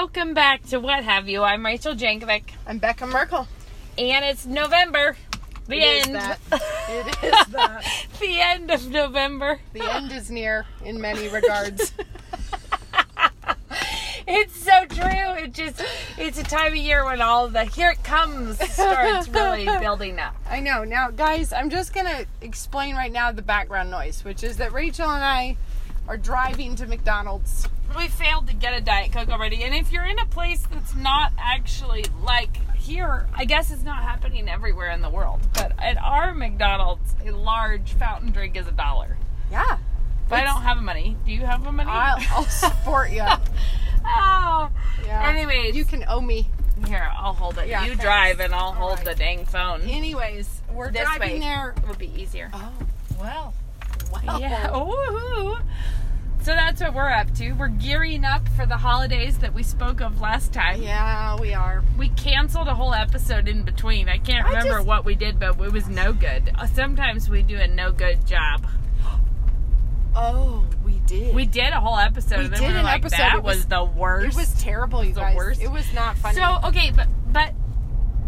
Welcome back to What Have You. I'm Rachel Jankovic, I'm Becca Merkel. and it's November. The It is end. that. It is that. the end of November. The end is near in many regards. It's so true. It just, it's a time of year when all the here it comes starts really building up. I know. Now, guys, I'm just going to explain right now the background noise, which is that Rachel and I are driving to McDonald's. We failed to get a Diet Coke already. And if you're in a place that's not actually like here, I guess it's not happening everywhere in the world. But at our McDonald's, a large fountain drink is a dollar. Yeah. But I don't have money. Do you have money? I'll, I'll support you. oh. Yeah. Anyways. you can owe me. Here, I'll hold it. Yeah, you thanks. drive and I'll All hold right. the dang phone. Anyways, we're This driving way. there. It would be easier. Oh, well. Yeah. Ooh. So that's what we're up to. We're gearing up for the holidays that we spoke of last time. Yeah, we are. We canceled a whole episode in between. I can't I remember just- what we did, but it was no good. Uh, Sometimes we do a no good job. Oh, we did. We did a whole episode, We did we an like, episode. that It was- was the worst. It was terrible, you the guys. worst. It was not funny. So okay, but but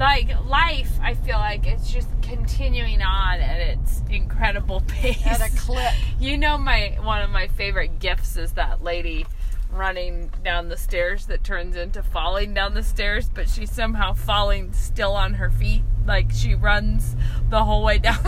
like life, I feel like it's just continuing on at its incredible pace. at a clip. You know, my one of my favorite gifts is that lady running down the stairs that turns into falling down the stairs, but she's somehow falling still on her feet. Like she runs the whole way down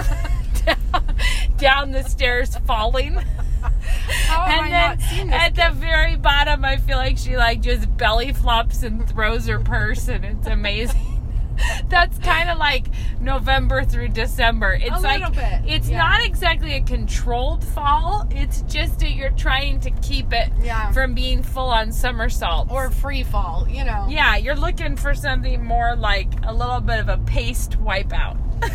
down, down the stairs, falling. How have I and not then seen this? at the very bottom, I feel like she like just belly flops and throws her purse, and it's amazing. That's kind of like November through December. It's A like little bit, it's yeah. not exactly a controlled fall. It's just that you're trying to keep it Yeah. from being full on somersault or free fall, you know. yeah, you're looking for something more like a little bit of a paced wipeout.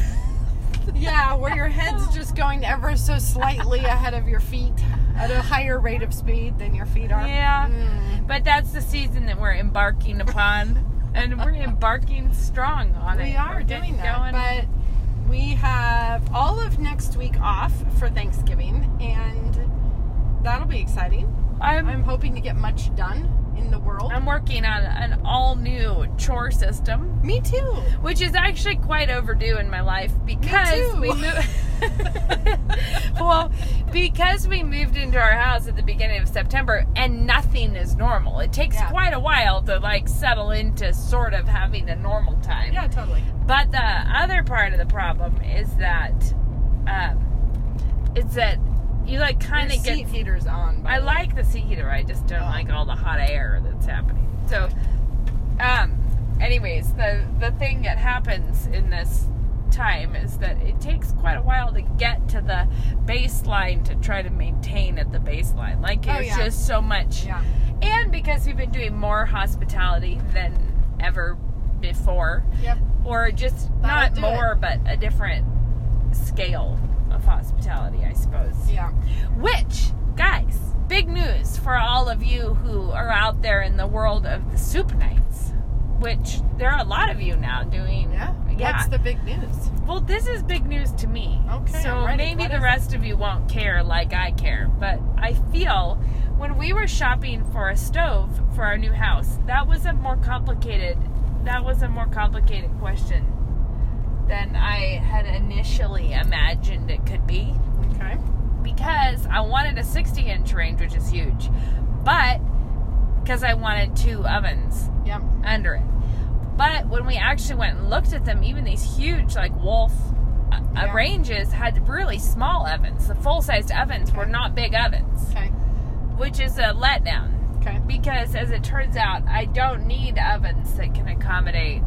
Yeah, where your head's just going ever so slightly ahead of your feet at a higher rate of speed than your feet are. Yeah. Mm. But that's the season that we're embarking upon, and we're embarking strong on it. We are We're doing that. going. But we have all of next week off for Thanksgiving, and that'll be exciting. I'm I'm hoping to get much done in the world. I'm working on an all new chore system, Me too. which is actually quite overdue in my life because we moved. well, because we moved into our house at the beginning of September and nothing is normal. It takes Yeah. quite a while to like settle into sort of having a normal time. Yeah, totally. But the other part of the problem is that um, it's that you like kind of get seat heater's on. I like the seat heater. I just don't Oh. like all the hot air that's happening. So, um, anyways, the the thing that happens in this time is that it takes quite a while to get to the baseline to try to maintain at the baseline. Like Oh, it's yeah. just so much. Yeah. And because we've been doing more hospitality than ever before, Yep. or just That'll not more, but a different scale of hospitality, I suppose. Yeah. Which, guys, big news for all of you who are out there in the world of the soup nights. Which there are a lot of you now doing. Yeah. What's the big news? well, this is big news to me. Okay, So maybe What the is it? rest of you won't care like I care, but I feel when we were shopping for a stove for our new house, that was a more complicated. That was a more complicated question than I had initially imagined it could be Okay. because I wanted a 60 inch range, which is huge, but because I wanted two ovens Yep. under it. But when we actually went and looked at them, even these huge, like Wolf uh, Yeah. ranges had really small ovens. The full sized ovens were not big ovens, Okay. which is a letdown Okay. because as it turns out, I don't need ovens that can accommodate,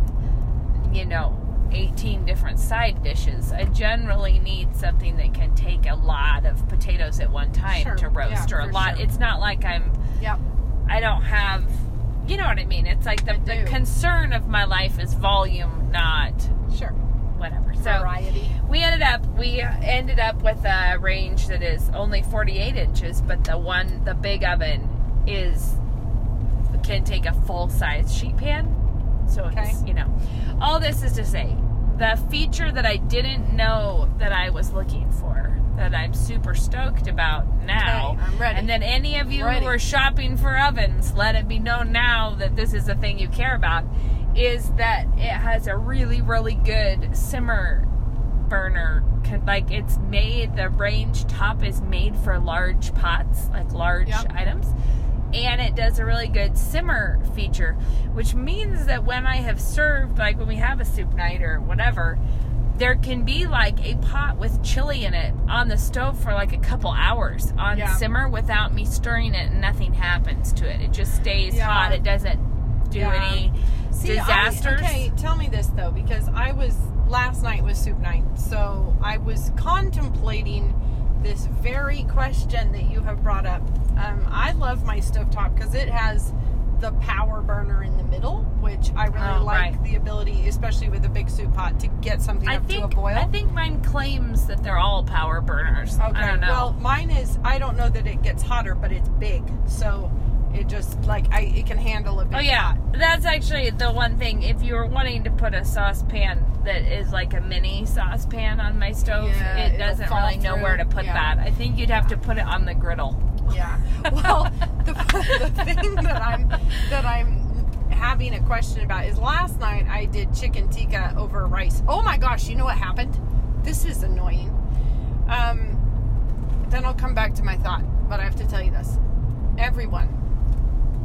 you know, 18 different side dishes. I generally need something that can take a lot of potatoes at one time Sure. to roast Yeah, or a lot. sure. It's not like I'm Yep. I don't have you know what I mean? It's like the, the concern of my life is volume, not Sure. whatever. So Variety. we ended up we ended up with a range that is only 48 inches but the one the big oven is can take a full size sheet pan so it's you know all this is to say the feature that i didn't know that i was looking for that i'm super stoked about now Okay, I'm Ready. And then any of you who are shopping for ovens, let it be known now that this is a thing you care about, is that it has a really, really good simmer burner. Like it's made, the range top is made for large pots, like large Yep. items. And it does a really good simmer feature, which means that when I have served, like when we have a soup night or whatever, there can be like a pot with chili in it on the stove for like a couple hours on Yeah. simmer without me stirring it and nothing happens to it. It just stays Yeah. hot. It doesn't do Yeah. any See, I- disasters. okay, tell me this though, because I was last night was soup night, so I was contemplating this very question that you have brought up. Um, I love my stovetop because it has the power burner in the middle, which I really Oh, like right. the ability, especially with a big soup pot, to get something I up think to a boil. I think mine claims that they're all power burners. Okay. I don't know. Well, mine is. I don't know that it gets hotter, but it's big, so it just like I it can handle a big. Oh yeah, that's actually the one thing. If you were wanting to put a saucepan that is like a mini saucepan on my stove, Yeah, it doesn't really know where to put Yeah. that. I think you'd have to put it on the griddle. Yeah. Well, the, the thing that I'm that I'm having a question about is last night I did chicken tikka over rice. Oh my gosh! You know what happened? This is annoying. Um, then I'll come back to my thought, but I have to tell you this. Everyone,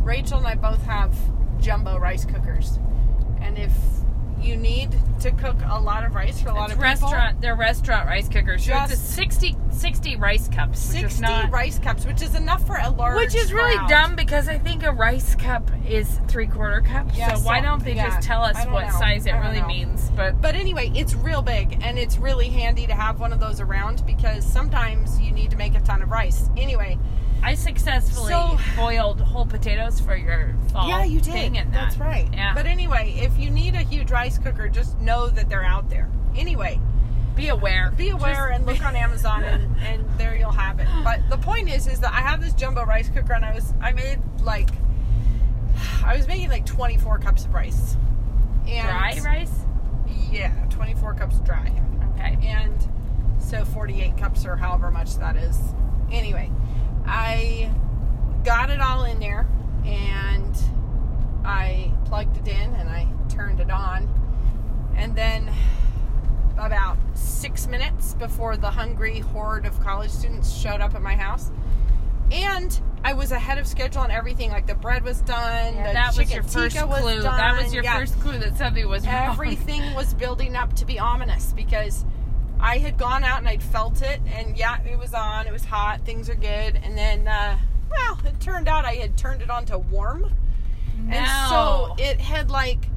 Rachel and I both have jumbo rice cookers, and if you need to cook a lot of rice for a lot It's of people, restaurant. They're restaurant rice cookers. So it's a Just- 60, 60 rice cups, 60 not. rice cups, which is enough for a large Which is really dumb because I think a rice cup is three quarter cup. Yeah, so why don't they yeah, just tell us what know. size it really know. means? But But anyway, it's real big and it's really handy to have one of those around because sometimes you need to make a ton of rice. Anyway, I successfully So- boiled whole potatoes for your fall yeah, you did. and That's right. Yeah. But anyway, if you need a huge rice cooker, just know that they're out there. Anyway, be aware. be aware Just- and look on Amazon and, and there you'll have it. But the point is is that I have this jumbo rice cooker and I was I made like I was making like 24 cups of rice. And dry rice. Yeah, 24 cups dry. Okay. and so 48 cups or however much that is. Anyway, I got it all in there and I plugged it in and I turned it on. And then about six minutes before the hungry horde of college students showed up at my house. And I was ahead of schedule on everything. Like the bread was done, Yeah, the that was chicken your first was clue. done. That was your yeah first clue that something was wrong. everything was building up to be ominous because I had gone out and I'd felt it, and yeah, it was on. It was hot. Things are good. And then, uh, well, it turned out I had turned it on to warm, and so it had like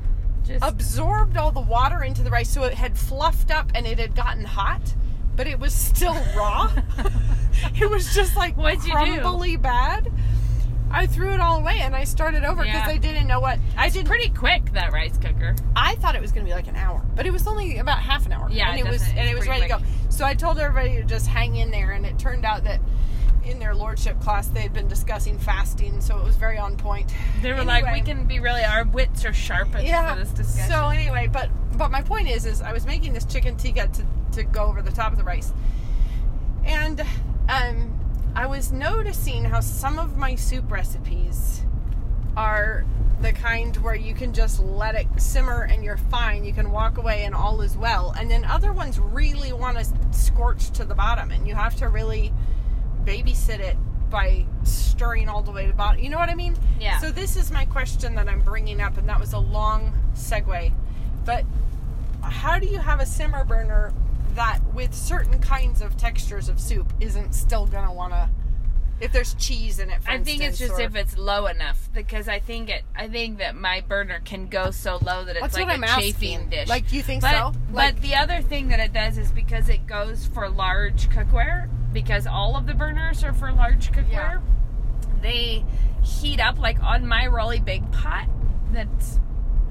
Just absorbed all the water into the rice, so it had fluffed up and it had gotten hot, but it was still raw. it was just like What'd you do? crumbly bad. I threw it all away and I started over because Yeah. I didn't know what I didn't pretty quick that rice cooker. I thought it was going to be like an hour, but it was only about half an hour. Yeah, and it it, was doesn't- and it's it was pretty ready to go. So I told everybody to just hang in there, and it turned out that in their lordship class they had been discussing fasting, so it was very on point. They were like, Anyway. we can be really our wits are sharpened Yeah. for this discussion. So anyway, but but my point is, is I was making this chicken tikka to to go over the top of the rice, and um, I was noticing how some of my soup recipes are the kind where you can just let it simmer and you're fine. You can walk away and all is well. And then other ones really want to scorch to the bottom, and you have to really babysit it by stirring all the way to the bottom. You know what I mean? Yeah. So this is my question that I'm bringing up, and that was a long segue. But how do you have a simmer burner that, with certain kinds of textures of soup, isn't still gonna want to? If there's cheese in it, for I think it's just or- if it's low enough because I think it. I think that my burner can go so low that it's like a I'm chafing dish. Like, you think but, so? Like- but the other thing that it does is because it goes for large cookware. Because all of the burners are for large cookware. They heat up like on my really big pot. That's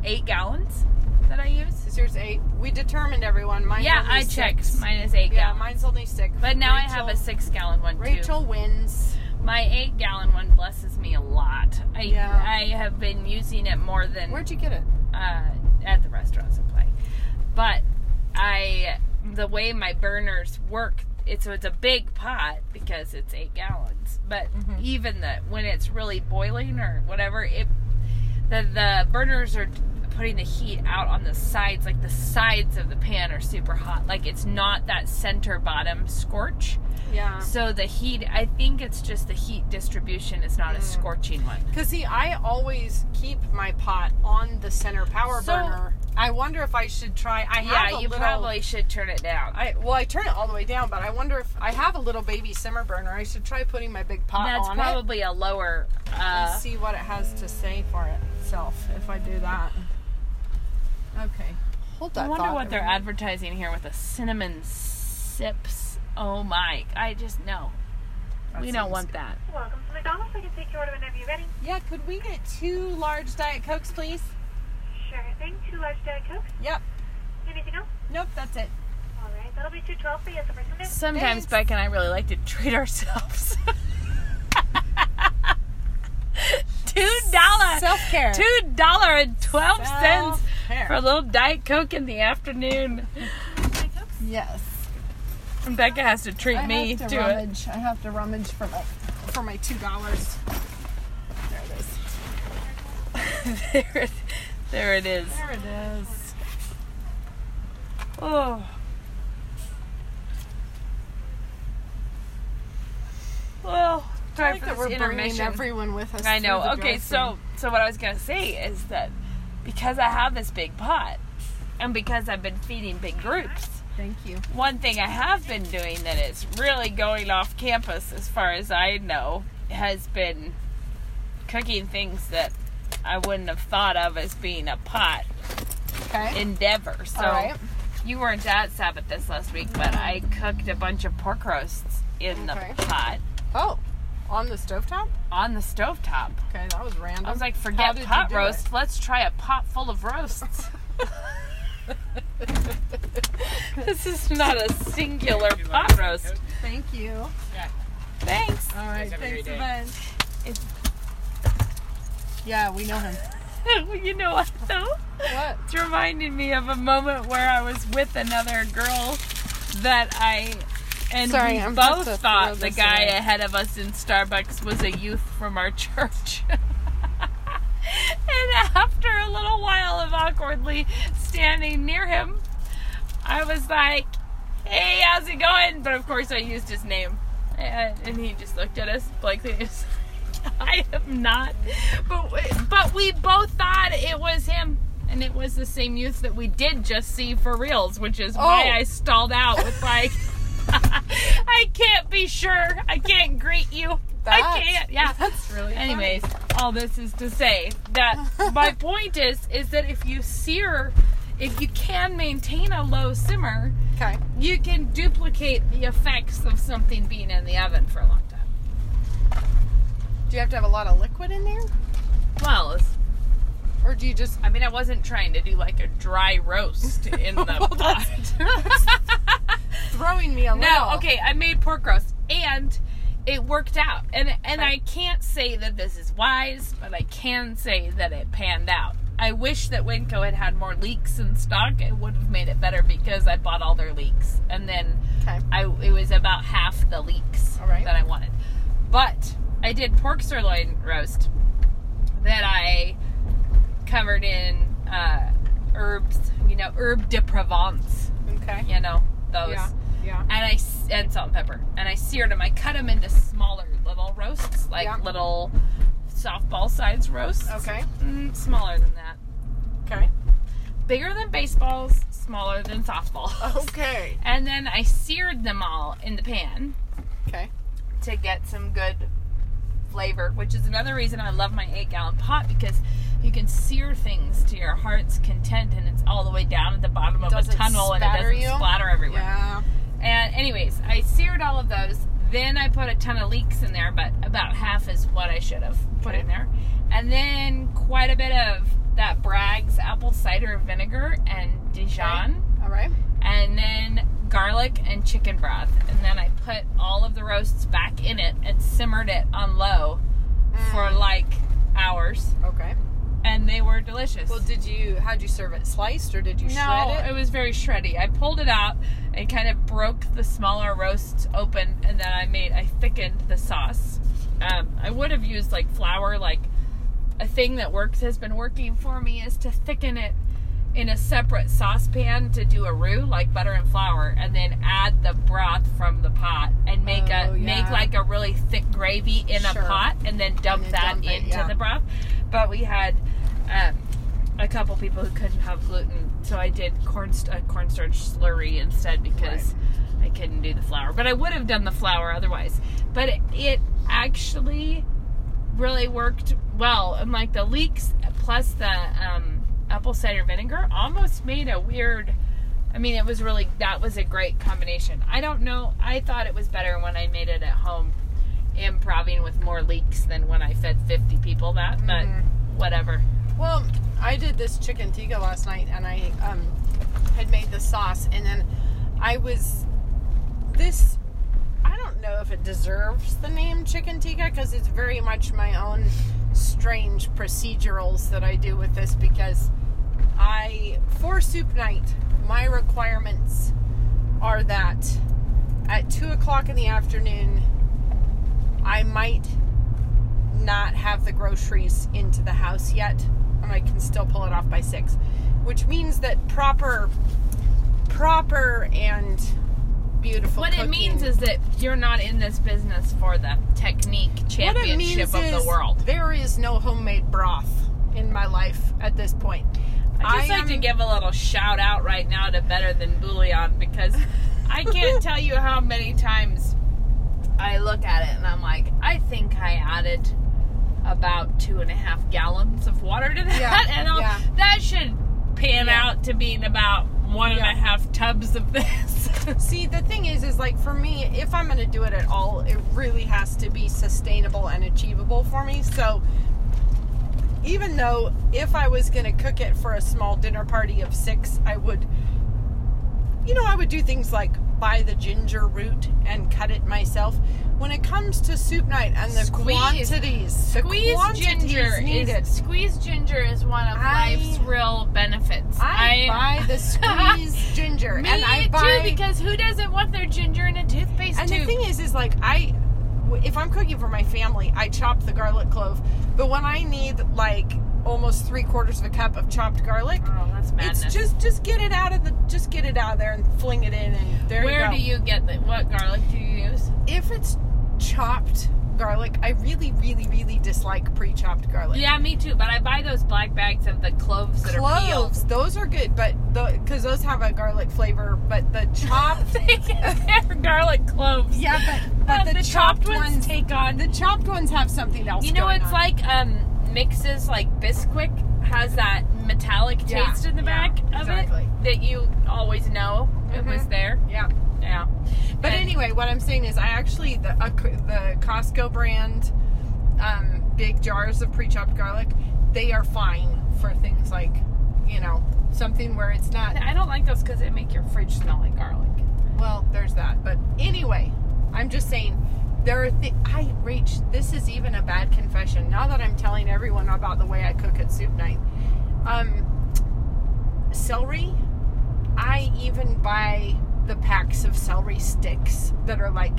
eight gallons that I use. Is yours eight? We determined everyone. Mine's yeah, I six. checked. Mine is eight Yeah, mine's only six. But now I have a six gallon one too. Rachel wins. My eight gallon one blesses me a lot. I Yeah. I have been using it more than Where'd you get it? uh, at the restaurant supply. But I the way my burners work it's so it's a big pot because it's eight gallons. But Mhm. even the when it's really boiling or whatever, it the the burners are putting the heat out on the sides, like the sides of the pan are super hot. Like it's not that center bottom scorch. Yeah. So the heat, I think it's just the heat distribution is not a scorching one. Because see, I always keep my pot on the center power So- burner. I wonder if I should try. I have Yeah, you little, probably should turn it down. I well, I turn it all the way down, but I wonder if I have a little baby simmer burner. I should try putting my big pot That's on it probably a lower. and Uh, see what it has to say for itself if I do that. Okay, hold that. I wonder thought what a they're minute. advertising here with the cinnamon sips. Oh my! I just know That we don't seems want that. Welcome to McDonald's. I can take your order whenever you're ready. Yeah, could we get two large diet cokes, please? Sure thing. Two large Diet Cokes. Yep. Anything else? Nope, that's it. All right. That'll be two twelve for you as a person. there. Sometimes Thanks. Beck and I really like to treat ourselves. Two dollar, Self-care. two dollar and twelve cents Self-care. for a little diet coke in the afternoon. Yes. And Becca has to treat I me have to, to it. rummage. I have to rummage for my for my two dollars. There it is. there, it, there it is. There it is. Oh. Well, like for this intermission. everyone with us. I know. Okay, so so what I was gonna say is that because I have this big pot, and because I've been feeding big groups, thank you. one thing I have been doing that is really going off campus, as far as I know, has been cooking things that I wouldn't have thought of as being a pot Okay. endeavor. So right. you weren't at Sabbath this last week, but I cooked a bunch of pork roasts in Okay. the pot Oh, on the stovetop? on the stovetop. Okay, that was random. I was like, forget did you pot do roast. Let's try a pot full of roasts. this is not a singular pot roast. Thank you. Thanks. All right, thanks great a bunch. It's, Yeah, we know him. you know what though? What? It's reminding me of a moment where I was with another girl that I and Sorry, we I'm both thought the guy away. ahead of us in Starbucks was a youth from our church. and after a little while of awkwardly standing near him, I was like, "Hey, how's it going?" But of course, I used his name, and, he just looked at us blankly. He was like, I am not, but but we both thought it was him, and it was the same youth that we did just see for reals, which is why Oh. I stalled out with like. I can't be sure. I can't greet you. I can't. Yeah. That's really Anyways, all this is to say that my point is is that if you sear if you can maintain a low simmer, Okay. you can duplicate the effects of something being in the oven for a long time. Do you have to have a lot of liquid in there? Well, it's, Or do you just. I mean, I wasn't trying to do like a dry roast in the Well, pot. throwing me a little? no, okay, I made pork roast and it worked out. And and Okay. I can't say that this is wise, but I can say that it panned out. I wish that Winco had had more leeks in stock. It would have made it better because I bought all their leeks, and then Okay. I it was about half the leeks right. that I wanted. But I did pork sirloin roast that I covered in uh, herbs, you know, herb de Provence, Okay. you know those Yeah. Yeah. and I and salt and pepper, and I seared them. I cut them into smaller little roasts, like Yeah. little softball size roasts. Okay. Mm, smaller than that. Okay. Bigger than baseballs, smaller than softballs. Okay. And then I seared them all in the pan Okay. to get some good flavor, which is another reason I love my eight gallon pot because you can sear things to your heart's content, and it's all the way down at the bottom of Doesn't a tunnel, and it doesn't you? splatter everywhere. Yeah. And anyways, I seared all of those. Then I put a ton of leeks in there, but about half is what I should have put Okay. in there. And then quite a bit of that Bragg's apple cider vinegar and Dijon. All right. And then garlic and chicken broth. And then I put all of the roasts back in it and simmered it on low for Mm. like hours. Okay. And they were delicious. Well, did you? How'd you serve it? Sliced or did you no, shred it? it was very shreddy. I pulled it out and kind of broke the smaller roasts open, and then I made I thickened the sauce. Um, I would have used like flour, like a thing that works has been working for me is to thicken it in a separate saucepan to do a roux like butter and flour and then add the broth from the pot and make Oh, a make like a really thick gravy in Sure. a pot and then dump then that dump it, into yeah. the broth but we had um, a couple people who couldn't have gluten so i did corn st- a cornstarch slurry instead because i couldn't do the flour but i would have done the flour otherwise but it, it actually really worked well. And like the leeks plus the um, apple cider vinegar almost made a weird. I mean, it was really that was a great combination. I don't know. I thought it was better when I made it at home, improving with more leeks than when I fed fifty people that. But whatever. Well, I did this chicken tikka last night, and I um, had made the sauce, and then I was this. I don't know if it deserves the name chicken tikka because it's very much my own strange procedurals that I do with this because I for soup night my requirements are that at two o'clock in the afternoon I might not have the groceries into the house yet, and I can still pull it off by six, which means that proper, proper and beautiful. What it means is that you're not in this business for the technique championship of the world. There is no homemade broth in my life at this point. I just I like to give a little shout out right now to Better Than Bouillon because I can't tell you how many times I look at it and I'm like, I think I added about two and a half gallons of water to that, Yeah, and I'll, yeah. that should pan Yeah. out to being about one and a half tubs of this. See, the thing is, is like for me, if I'm going to do it at all, it really has to be sustainable and achievable for me. So, even though if I was going to cook it for a small dinner party of six, I would, you know, I would do things like buy the ginger root and cut it myself. When it comes to soup night and the Squeeze- quantities, the Squeezed quantities ginger needed, is squeezed ginger is one of I- life's real benefits. I, buy the squeezed ginger, Me and I buy too, because who doesn't want their ginger in a toothpaste And tube? the thing is, is like I, if I'm cooking for my family, I chop the garlic clove. But when I need like almost three quarters of a cup of chopped garlic, oh, that's madness. it's just just get it out of the just get it out of there and fling it in, and there Where you go. Where do you get the what garlic do you use? If it's chopped garlic, I really, really, really dislike pre-chopped garlic. Yeah, me too. But I buy those black bags of the cloves that are Cloves, those are good, but the because those have a garlic flavor. But the chopped. They're garlic cloves. yeah, but but But the, chopped, ones, ones, take on. the chopped ones have something else. You know, it's on. like um mixes like Bisquick has that metallic Yeah, taste in the yeah, back of exactly. it that you always know it was Mhm. there. yeah. Yeah. But And- anyway, what I'm saying is, I actually the uh, the Costco brand um, big jars of pre-chopped garlic, they are fine for things like, you know, something where it's not. I don't like those because they make your fridge smell like garlic. Well, there's that. But anyway, I'm just saying there are. Th- I reach. This is even a bad confession. Now that I'm telling everyone about the way I cook at soup night, um, celery. I even buy the packs of celery sticks that are like,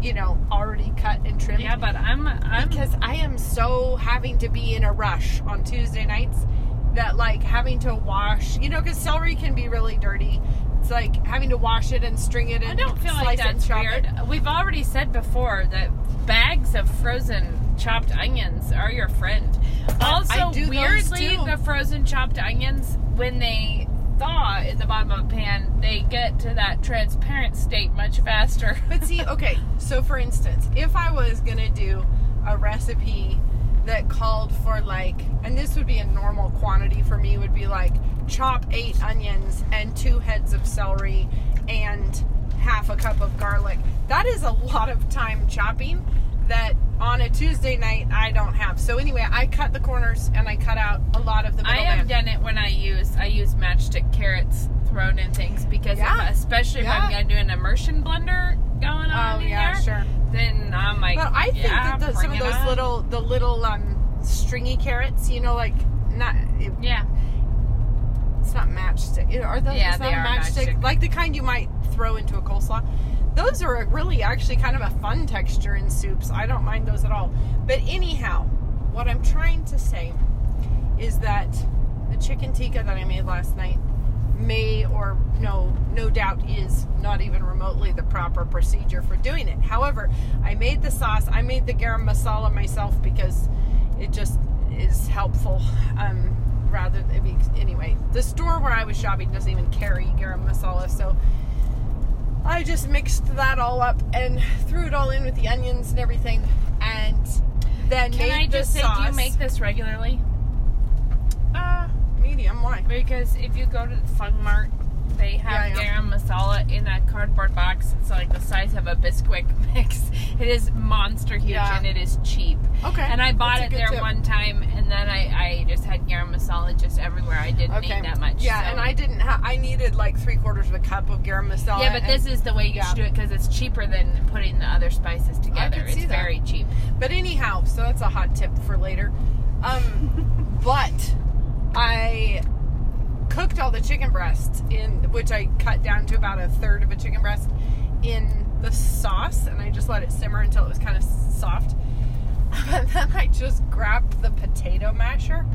you know, already cut and trimmed. Yeah, but I'm I'm because I am so having to be in a rush on Tuesday nights that like having to wash, you know, because celery can be really dirty. It's like having to wash it and string it. And I don't feel like that's weird. it. We've already said before that bags of frozen chopped onions are your friend. Also, do those weirdly, the frozen chopped onions, when they thaw in the bottom of a pan, they get to that transparent state much faster. But see, okay, so for instance, if I was gonna do a recipe that called for like, and this would be a normal quantity for me, would be like chop eight onions and two heads of celery and half a cup of garlic. That is a lot of time chopping that on a Tuesday night I don't have. So anyway, I cut the corners and I cut out a lot of the I have done it when I use I use matchstick carrots thrown in things because Yeah. if, especially Yeah. if I'm gonna do an immersion blender going on Oh yeah, there, sure. then I'm like, But I think yeah, that the, some of those on. little, the little um, stringy carrots, you know, like not. It, Yeah. it's not matchstick. Are those? Yeah, they are matchstick. matchstick. Like the kind you might throw into a coleslaw. Those are really actually kind of a fun texture in soups. I don't mind those at all. But anyhow, what I'm trying to say is that the chicken tikka that I made last night may or no no doubt is not even remotely the proper procedure for doing it. However, I made the sauce. I made the garam masala myself because it just is helpful. Um, rather than anyway, the store where I was shopping doesn't even carry garam masala, so I just mixed that all up and threw it all in with the onions and everything, and then Can made I just say, sauce. do you make this regularly? uh, medium? Why? Because if you go to the Fun Mart, they have Yeah, garam masala in a cardboard box. It's like the size of a Bisquick mix. It is monster huge Yeah. and it is cheap. Okay, And I bought that's it there tip. one time, and then I, I just had garam masala just everywhere. I didn't Okay. need that much. Yeah, so- and I didn't. Ha- I needed like three quarters of a cup of garam masala. Yeah, but this is the way you yeah. should do it because it's cheaper than putting the other spices together. It's that. very cheap. But anyhow, so that's a hot tip for later. Um, but I cooked all the chicken breasts in, which I cut down to about a third of a chicken breast, in the sauce, and I just let it simmer until it was kind of soft. And then I just grabbed the potato masher,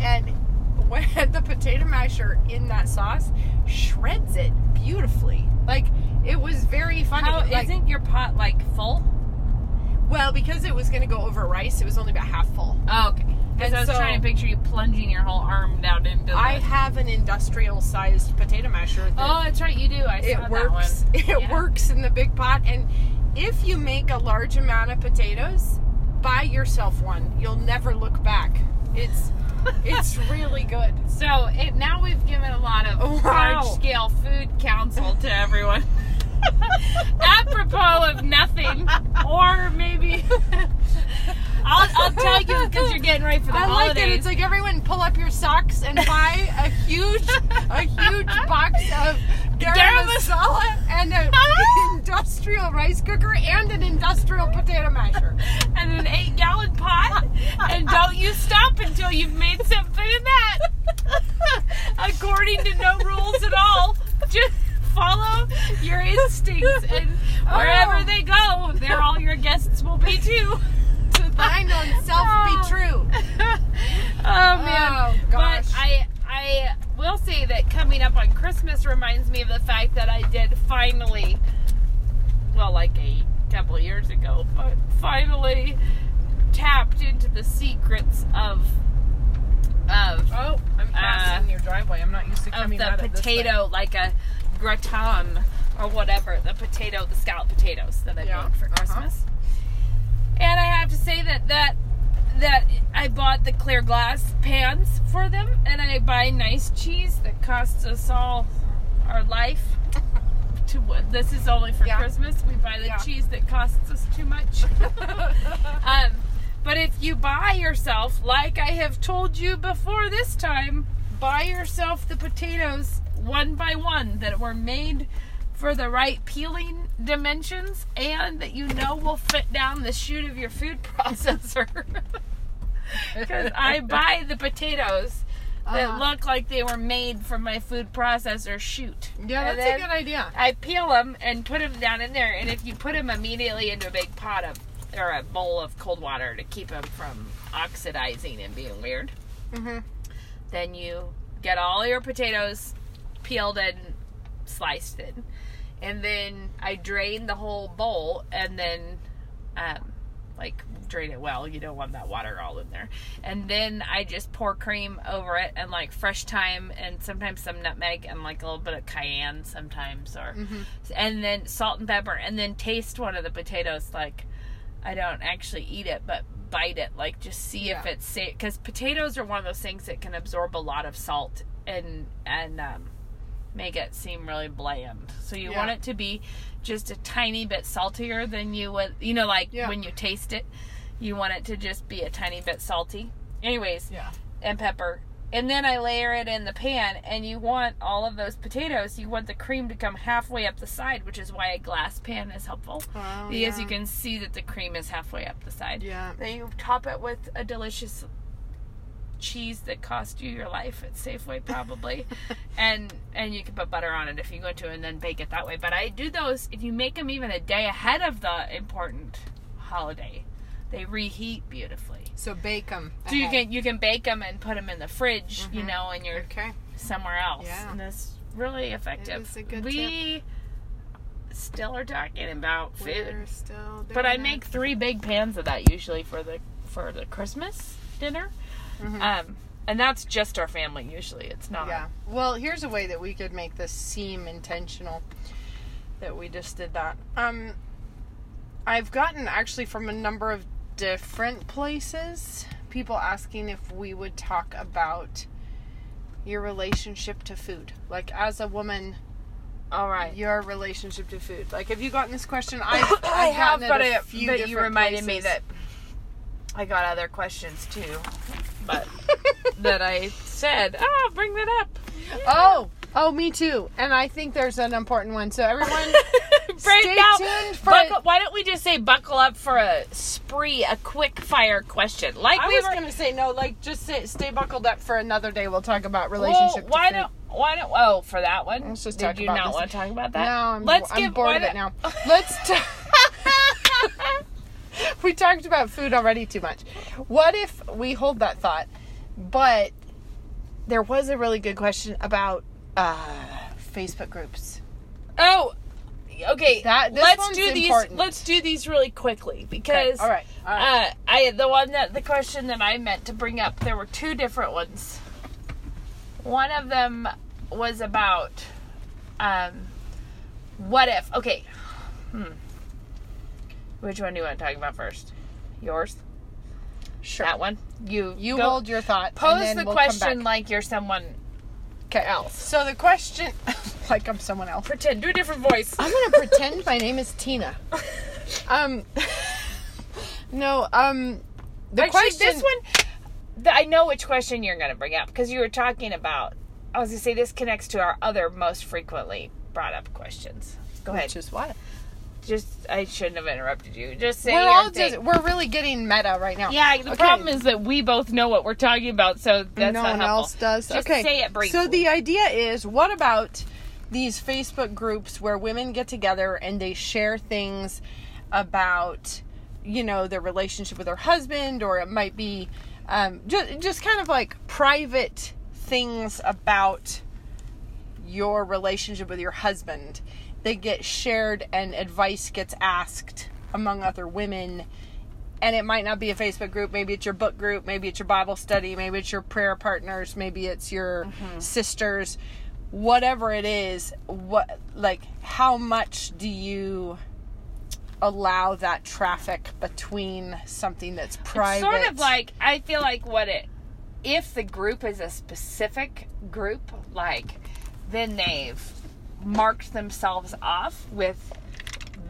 and when the potato masher in that sauce shreds it beautifully. Like it was very funny. How like, not your pot like full? well, because it was going to go over rice, it was only about half full. Oh, okay. Because I was so- trying to picture you plunging your whole arm down into the. I have an industrial sized potato masher. That oh, that's right, you do. I saw it that works. one. It Yeah. works in the big pot. And if you make a large amount of potatoes, buy yourself one. You'll never look back. It's it's really good. So it, now we've given a lot of Wow. large scale food counsel to everyone. Apropos of nothing, or maybe I'll, I'll tell you because you're getting ready for the I like holidays. it. It's like everyone pull up your socks and buy a huge a huge box of garam Garam masala and an industrial rice cooker and an industrial potato masher. and an eight gallon pot, and don't you stop until you've made something in that. According to no rules at all, just follow your instincts, and oh. wherever Oh. they go, there all your guests will be too. Thine own self be true. Oh man! Oh, gosh. But I I will say that coming up on Christmas reminds me of the fact that I did finally, well, like a couple of years ago, but finally tapped into the secrets of of Oh, I'm passing in your driveway. I'm not used to coming of the potato, like a gratin or whatever, the potato, the scallop potatoes that I Yeah, bought for uh-huh. Christmas. And I have to say that that that I bought the clear glass pans for them, and I buy nice cheese that costs us all our life. To this is only for Yeah. Christmas. We buy the Yeah. cheese that costs us too much. um, but if you buy yourself, like I have told you before this time, buy yourself the potatoes one by one that were made for the right peeling dimensions and that you know will fit down the chute of your food processor. Because I buy the potatoes that Uh-huh. look like they were made from my food processor chute. Yeah, that's a good idea. I peel them and put them down in there, and if you put them immediately into a big pot of or a bowl of cold water to keep them from oxidizing and being weird, hmm then you get all your potatoes peeled and sliced in, and then I drain the whole bowl and then um, like drain it well. You don't want that water all in there, and then I just pour cream over it and like fresh thyme and sometimes some nutmeg and like a little bit of cayenne sometimes or Mm-hmm. and then salt and pepper and then taste one of the potatoes like I don't actually eat it but bite it like just see if it's safe because potatoes are one of those things that can absorb a lot of salt and and um, make it seem really bland so you Yeah. want it to be just a tiny bit saltier than you would you know like Yeah. when you taste it you want it to just be a tiny bit salty anyways Yeah. and pepper. And then I layer it in the pan, and you want all of those potatoes. You want the cream to come halfway up the side, which is why a glass pan is helpful. Oh, because yeah. you can see that the cream is halfway up the side. Yeah. Then you top it with a delicious cheese that cost you your life at Safeway probably, and and you can put butter on it if you go to, and then bake it that way. But I do those if you make them even a day ahead of the important holiday, they reheat beautifully. So bake them. So you can you can bake them and put them in the fridge, you mm-hmm. know, and you're Okay. somewhere else, Yeah. and that's really effective. is a good we still are talking about food. Still But I make it. three big pans of that usually for the for the Christmas dinner. Um, and that's just our family usually. It's not. Yeah. Well, here's a way that we could make this seem intentional that we just did that. Um I've gotten actually from a number of different places people asking if we would talk about your relationship to food. Like as a woman, All right. your relationship to food. Like have you gotten this question? I've, I've I have, but, a few but you reminded me that I got other questions too. But that I said, oh, bring that up. Oh, oh, me too. And I think there's an important one. So everyone, Stay now, tuned for buckle, why don't we just say buckle up for a spree, a quick fire question? Like I we was were gonna say no. Like, just say, stay buckled up for another day. We'll talk about Well, relationship. to why don't why don't oh for that one? Let's just Did talk you about not this. want to talk about that? No, I'm, Let's I'm give bored of it now. Let's. T- we talked about food already too much. What if we hold that thought, but there was a really good question about uh, Facebook groups. Oh, okay. That- this let's do these. important. Let's do these really quickly because. all right, all right. Uh, I the one that the question that I meant to bring up. There were two different ones. One of them was about, um, what if? Okay. Hmm. Which one do you want to talk about first? Yours. Sure. That one. You. You go- hold your thought. and Pose the we'll question like you're someone Okay. else. So the question, like I'm someone else. Pretend. Do a different voice. I'm gonna pretend my name is Tina. Um, no. Um, the Actually, question. this one, I know which question you're going to bring up because you were talking about. I was going to say this connects to our other most frequently brought up questions. Go ahead. Which is what? Just I shouldn't have interrupted you. Just say We're all thing. just, we're really getting meta right now. yeah, the Okay. problem is that we both know what we're talking about, so that's no not one helpful. else does. Just okay. say it briefly. So the idea is, what about these Facebook groups where women get together and they share things about, you know, their relationship with their husband, or it might be um, just just kind of like private things about your relationship with your husband. They get shared and advice gets asked among other women and it might not be a Facebook group. Maybe it's your book group. Maybe it's your Bible study. Maybe it's your prayer partners. Maybe it's your Mm-hmm. sisters. Whatever it is, what like how much do you allow that traffic between something that's private? It's sort of like I feel like what it if the group is a specific group, like then they've marked themselves off with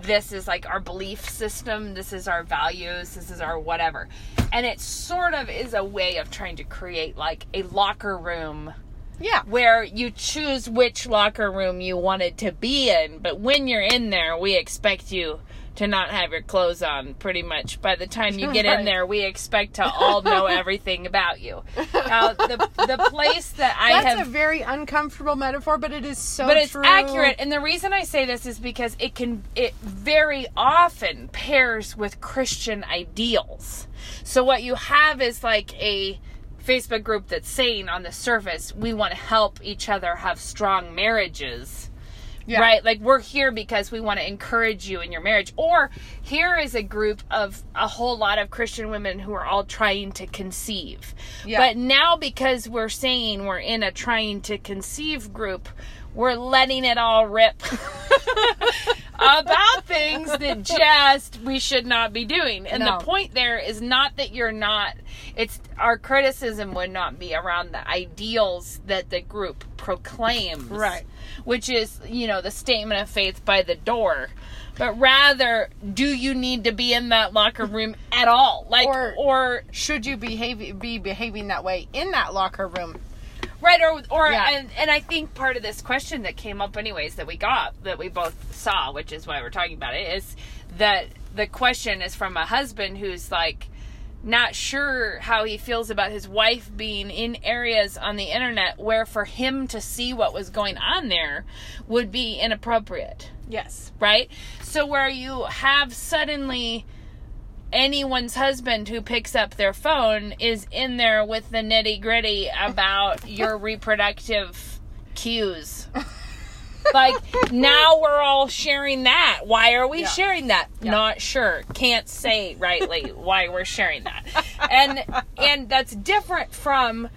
this is like our belief system, this is our values, this is our whatever. And it sort of is a way of trying to create like a locker room yeah. where you choose which locker room you wanted to be in, but when you're in there, we expect you to not have your clothes on pretty much. By the time you get in there, we expect to all know everything about you. Now, uh, the, the place that I That's have a very uncomfortable metaphor, but it is so but it's true. accurate and the reason i say this is because it can it very often pairs with christian ideals so what you have is like a facebook group that's saying on the surface we want to help each other have strong marriages Yeah. right like we're here because we want to encourage you in your marriage or here is a group of a whole lot of christian women who are all trying to conceive Yeah. but now because we're saying we're in a trying to conceive group we're letting it all rip about things that just we should not be doing and No. the point there is not that you're not it's our criticism would not be around the ideals that the group proclaims Right. which is you know the statement of faith by the door but rather do you need to be in that locker room at all like Or- or Should you behave be behaving that way in that locker room? Right, or or Yeah. and and I think part of this question that came up anyways that we got that we both saw, which is why we're talking about it, is that the question is from a husband who's like, not sure how he feels about his wife being in areas on the internet where for him to see what was going on there would be inappropriate Yes. right? So where you have suddenly anyone's husband who picks up their phone is in there with the nitty gritty about your reproductive cues. like now we're all sharing that. Why are we Yeah. sharing that? Yeah. Not sure. Can't say rightly why we're sharing that. And and that's different from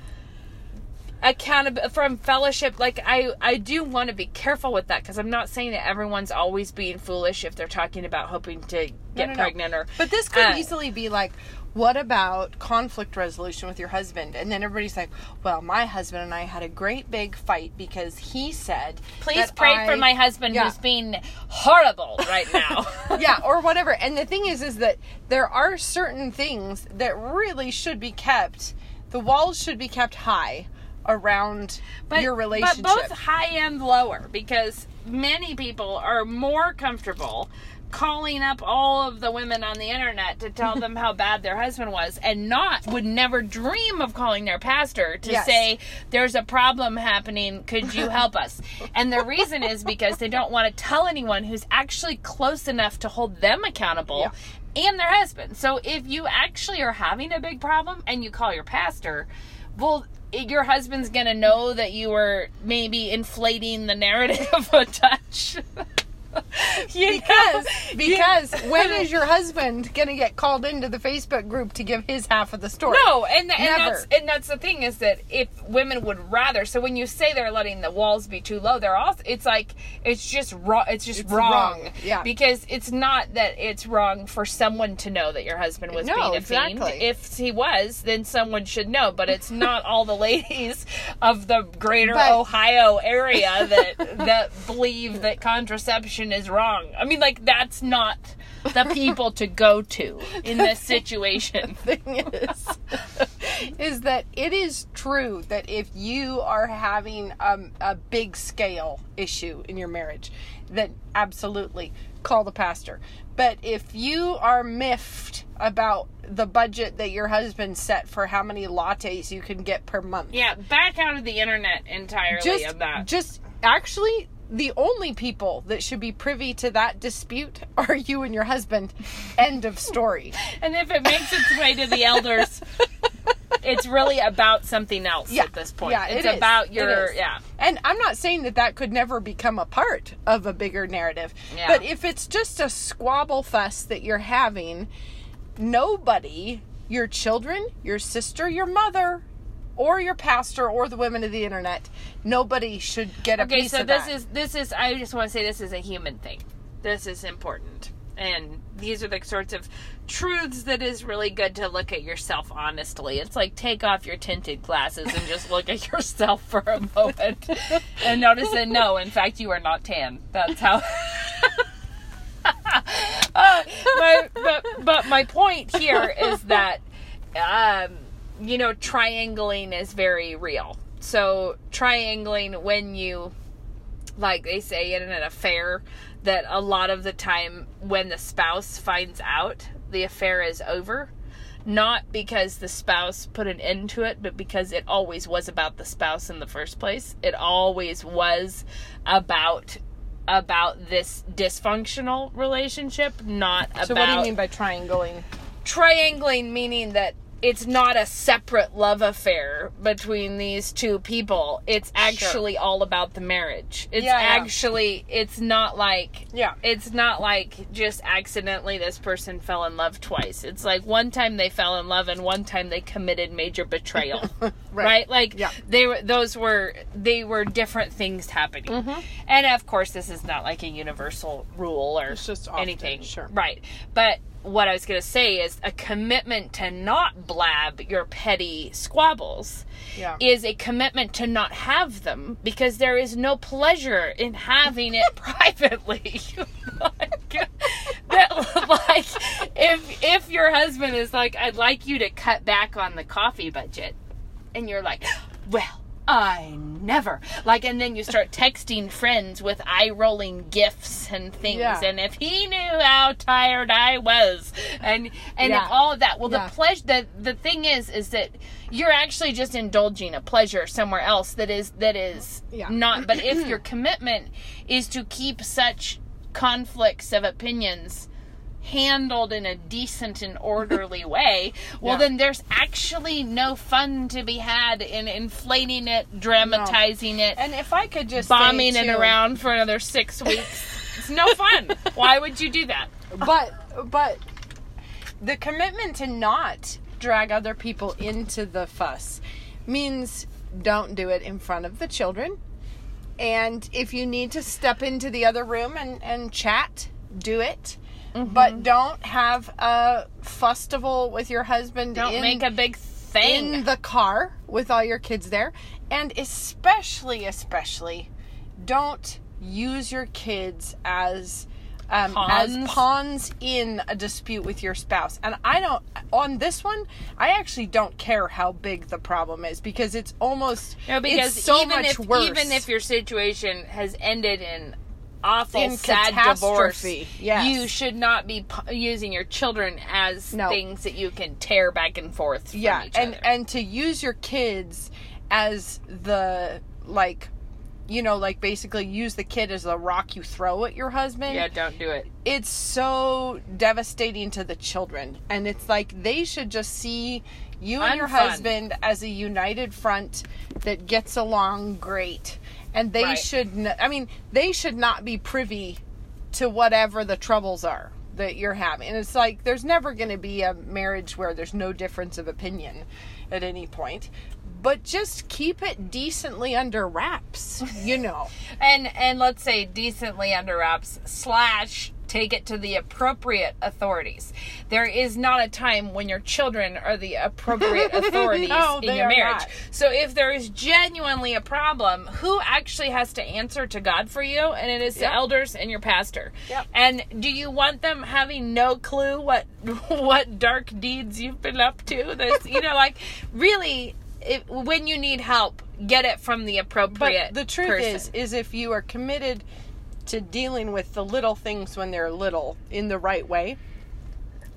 accountable from fellowship like i i do want to be careful with that because i'm not saying that everyone's always being foolish if they're talking about hoping to get no, no. pregnant or But this could Uh, easily be like, what about conflict resolution with your husband? And then everybody's like, well, my husband and I had a great big fight because he said, please pray I- for my husband Yeah. who's being horrible right now yeah, or whatever. And the thing is, is that there are certain things that really should be kept. The walls should be kept high around your relationship. But both high and lower because many people are more comfortable calling up all of the women on the internet to tell them how bad their husband was and not would never dream of calling their pastor to Yes. say there's a problem happening could you help us and the reason is because they don't want to tell anyone who's actually close enough to hold them accountable and their husband so if you actually are having a big problem and you call your pastor well your husband's gonna know that you were maybe inflating the narrative a touch. You because know? because You- when is your husband gonna get called into the Facebook group to give his half of the story? No, and, and that's and that's the thing is that if women would rather, so when you say they're letting the walls be too low, they're also it's like it's just wrong. It's just It's wrong. wrong, yeah. because it's not that it's wrong for someone to know that your husband was No, being a exactly. fiend. If he was, then someone should know. But it's not all the ladies of the greater But- Ohio area that that believe that contraception is wrong. I mean, like that's not the people to go to in this situation. thing is is that it is true that if you are having um, a big scale issue in your marriage then absolutely call the pastor but if you are miffed about the budget that your husband set for how many lattes you can get per month Yeah, back out of the internet entirely just of that. just actually the only people that should be privy to that dispute are you and your husband end of story and if it makes its way to the elders, it's really about something else Yeah. at this point. Yeah, it's it is. about your yeah. And I'm not saying that that could never become a part of a bigger narrative. Yeah. But if it's just a squabble fest that you're having, nobody, your children, your sister, your mother, or your pastor, or the women of the internet, nobody should get a Okay, piece so of this that. is this is I just want to say this is a human thing. This is important. And these are the sorts of truths that is really good to look at yourself honestly. It's like take off your tinted glasses and just look at yourself for a moment and notice that no, in fact, you are not tan. That's how. uh, my, but, but my point here is that, um, you know, triangling is very real. So, triangling when you like they say in an affair that a lot of the time when the spouse finds out the affair is over not because the spouse put an end to it but because it always was about the spouse in the first place it always was about about this dysfunctional relationship not so about So, what do you mean by triangling? triangling meaning that it's not a separate love affair between these two people. It's actually all about the marriage. It's Yeah, yeah. actually it's not like Yeah. it's not like just accidentally this person fell in love twice. It's like one time they fell in love and one time they committed major betrayal. right. Like Yeah. they were those were they were different things happening. Mm-hmm. And of course this is not like a universal rule or It's just often, anything. sure. Right. But what I was going to say is a commitment to not blab your petty squabbles Yeah. is a commitment to not have them because there is no pleasure in having it privately. like, that, like if if your husband is like, I'd like you to cut back on the coffee budget, and you're like, well. I never. Like, and then you start texting friends with eye rolling gifs and things. Yeah. And if he knew how tired I was, and and Yeah. if all of that. Well, Yeah. the pleasure. The the thing is, is that you're actually just indulging a pleasure somewhere else that is that is not. But if your commitment is to keep such conflicts of opinions handled in a decent and orderly way, well, Yeah. then there's actually no fun to be had in inflating it, dramatizing it, And if I could just bombing it too- around for another six weeks. it's no fun. Why would you do that? but but the commitment to not drag other people into the fuss means don't do it in front of the children and if you need to step into the other room and, and chat do it Mm-hmm. but don't have a festival with your husband Don't in, make a big thing. in the car with all your kids there and especially especially don't use your kids as um, as Pawns? pawns in a dispute with your spouse and i don't on this one i actually don't care how big the problem is because it's almost No, because it's so even much if worse even if your situation has ended in awful In sad divorce, yes. you should not be p- using your children as No. things that you can tear back and forth. From yeah each and other. and to use your kids as the like you know like basically use the kid as the rock you throw at your husband. Yeah, don't do it. it's so devastating to the children. And it's like they should just see you and your husband as a united front that gets along great. And they Right. should n- i mean they should not be privy to whatever the troubles are that you're having. And it's like there's never going to be a marriage where there's no difference of opinion at any point but just keep it decently under wraps you know and and let's say decently under wraps slash take it to the appropriate authorities there is not a time when your children are the appropriate authorities No, in your marriage not. so if there is genuinely a problem who actually has to answer to god for you and it is Yep. the elders and your pastor Yep. and do you want them having no clue what what dark deeds you've been up to this you know like really if, when you need help get it from the appropriate But the truth person. is, is if you are committed to dealing with the little things when they're little in the right way,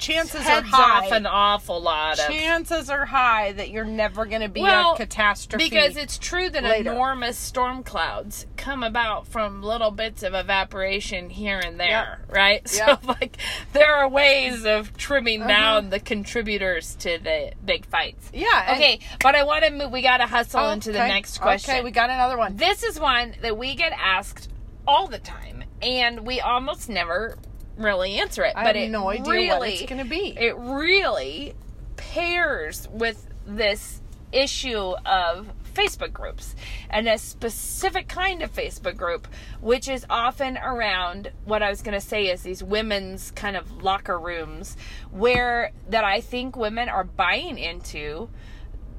chances heads are high. off an awful lot of chances are high that you're never going to be well a catastrophe. because it's true that later. enormous storm clouds come about from little bits of evaporation here and there right so like there are ways of trimming Uh-huh. down the contributors to the big fights yeah. okay but i want to move we got to hustle Oh, into the next question Okay, we got another one. this is one that we get asked all the time and we almost never really answer it I but have it no idea really what it's going to be. it really pairs with this issue of Facebook groups and a specific kind of Facebook group, which is often around what I was going to say is these women's kind of locker rooms where that I think women are buying into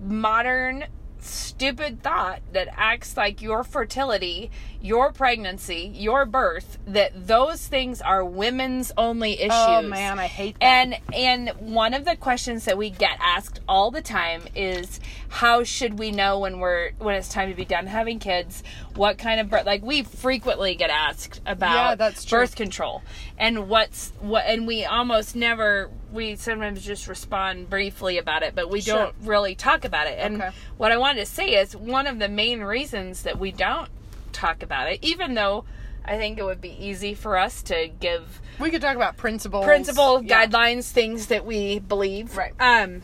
modern stupid thought that acts like your fertility, your pregnancy, your birth, that those things are women's only oh, issues. oh man, I hate that. And and one of the questions that we get asked all the time is how should we know when we're when it's time to be done having kids? What kind of birth like we frequently get asked about Yeah, that's true. birth control and what's what and we almost never we sometimes just respond briefly about it, but we Sure. don't really talk about it. And Okay. what I wanted to say is one of the main reasons that we don't talk about it, even though I think it would be easy for us to give we could talk about principles. principle Yeah. guidelines things that we believe Right. um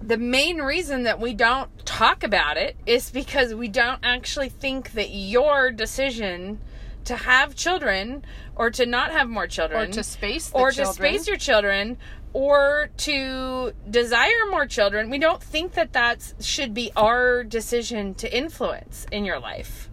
the main reason that we don't talk about it is because we don't actually think that your decision to have children or to not have more children Or to space the or children. to space your children or to desire more children we don't think that that should be our decision to influence in your life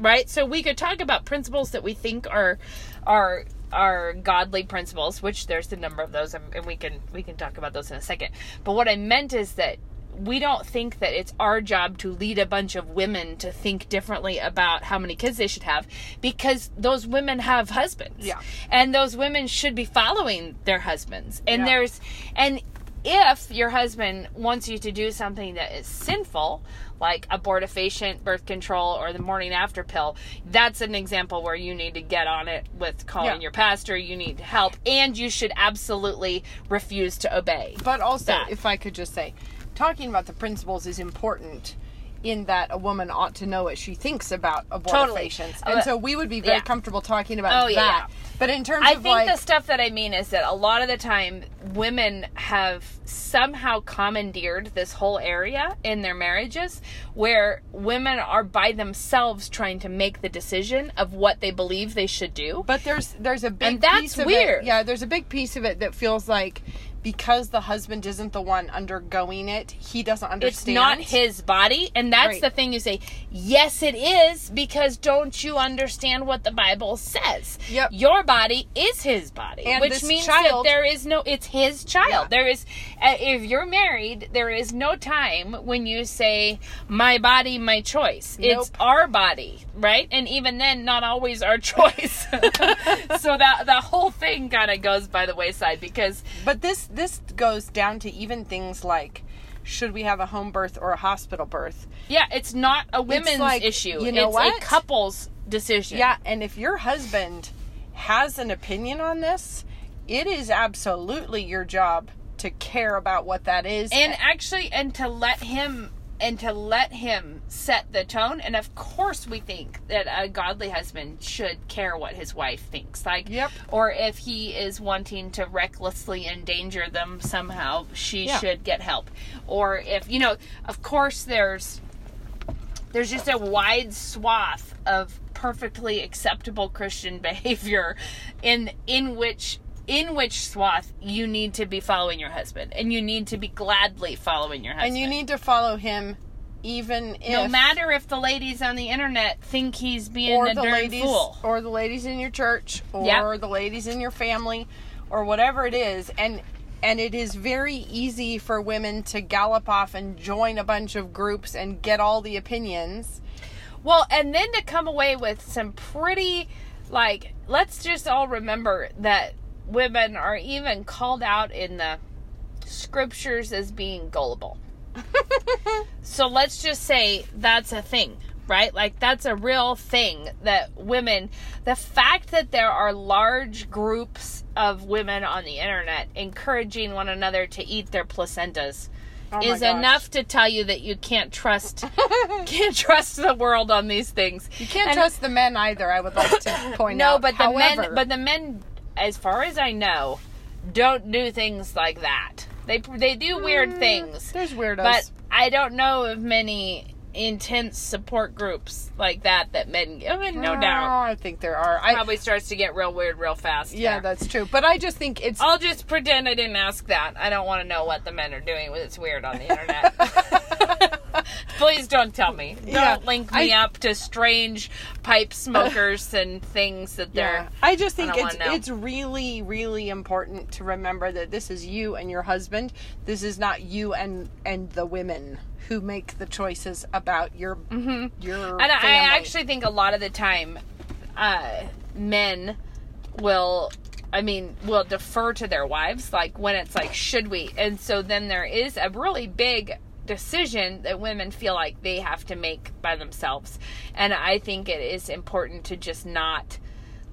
right? So we could talk about principles that we think are are are godly principles which there's a number of those and we can we can talk about those in a second. But what i meant is that we don't think that it's our job to lead a bunch of women to think differently about how many kids they should have because those women have husbands Yeah. and those women should be following their husbands and Yeah. there's and if your husband wants you to do something that is sinful, like abortifacient, birth control, or the morning after pill, that's an example where you need to get on it with calling Yeah. your pastor. You need help, and you should absolutely refuse to obey. But also, that. if I could just say, talking about the principles is important in that a woman ought to know what she thinks about Totally. abortifacients. Uh, And so we would be very yeah. comfortable talking about Oh, that. yeah. But in terms of I of think like the stuff that I mean is that a lot of the time women have somehow commandeered this whole area in their marriages where women are by themselves trying to make the decision of what they believe they should do. But there's there's a big And that's weird. It, yeah, there's a big piece of it that feels like because the husband isn't the one undergoing it, he doesn't understand. It's not his body, and that's Right. the thing you say, yes, it is, because don't you understand what the Bible says? Yep. Your body is his body, And which means child- that there is no, it's his child. Yeah. There is, uh, if you're married, there is no time when you say, my body, my choice. It's our body, right? And even then, not always our choice. so that, the whole thing kind of goes by the wayside because But this this goes down to even things like should we have a home birth or a hospital birth? Yeah, it's not a women's like, issue. you know it's what? a couple's decision. Yeah, and if your husband has an opinion on this, it is absolutely your job to care about what that is. And actually and to let him and to let him set the tone and of course we think that a godly husband should care what his wife thinks like Yep. or if he is wanting to recklessly endanger them somehow she Yeah. should get help or if you know of course there's there's just a wide swath of perfectly acceptable Christian behavior in in which in which swath you need to be following your husband and you need to be gladly following your husband. and you need to follow him even if no matter if the ladies on the internet think he's being or a the ladies fool. or the ladies in your church or Yep. the ladies in your family or whatever it is and and it is very easy for women to gallop off and join a bunch of groups and get all the opinions Well, and then to come away with some pretty, like, let's just all remember that women are even called out in the scriptures as being gullible. so let's just say that's a thing, right? Like, that's a real thing that women, the fact that there are large groups of women on the internet encouraging one another to eat their placentas. Oh is gosh. enough to tell you that you can't trust can't trust the world on these things. you can't And- trust the men either i would like to point No, out No, but the men, but the men, as far as I know, don't do things like that. They they do weird mm, things, there's weirdos but I don't know of many intense support groups like that that men. I mean, oh, no Oh, doubt, i think there are I, probably starts to get real weird real fast. yeah there. that's true but i just think it's I'll just pretend I didn't ask that. I don't want to know what the men are doing when it's weird on the internet. Please don't tell me. Don't Yeah, link me I- up to strange pipe smokers and things that they're. Yeah. I just think I it's it's really really important to remember that this is you and your husband. This is not you and and the women who make the choices about your your Mm-hmm. And I, I actually think a lot of the time, uh, men will, I mean, will defer to their wives, like when it's like, should we? And so then there is a really big decision that women feel like they have to make by themselves. And I think it is important to just not,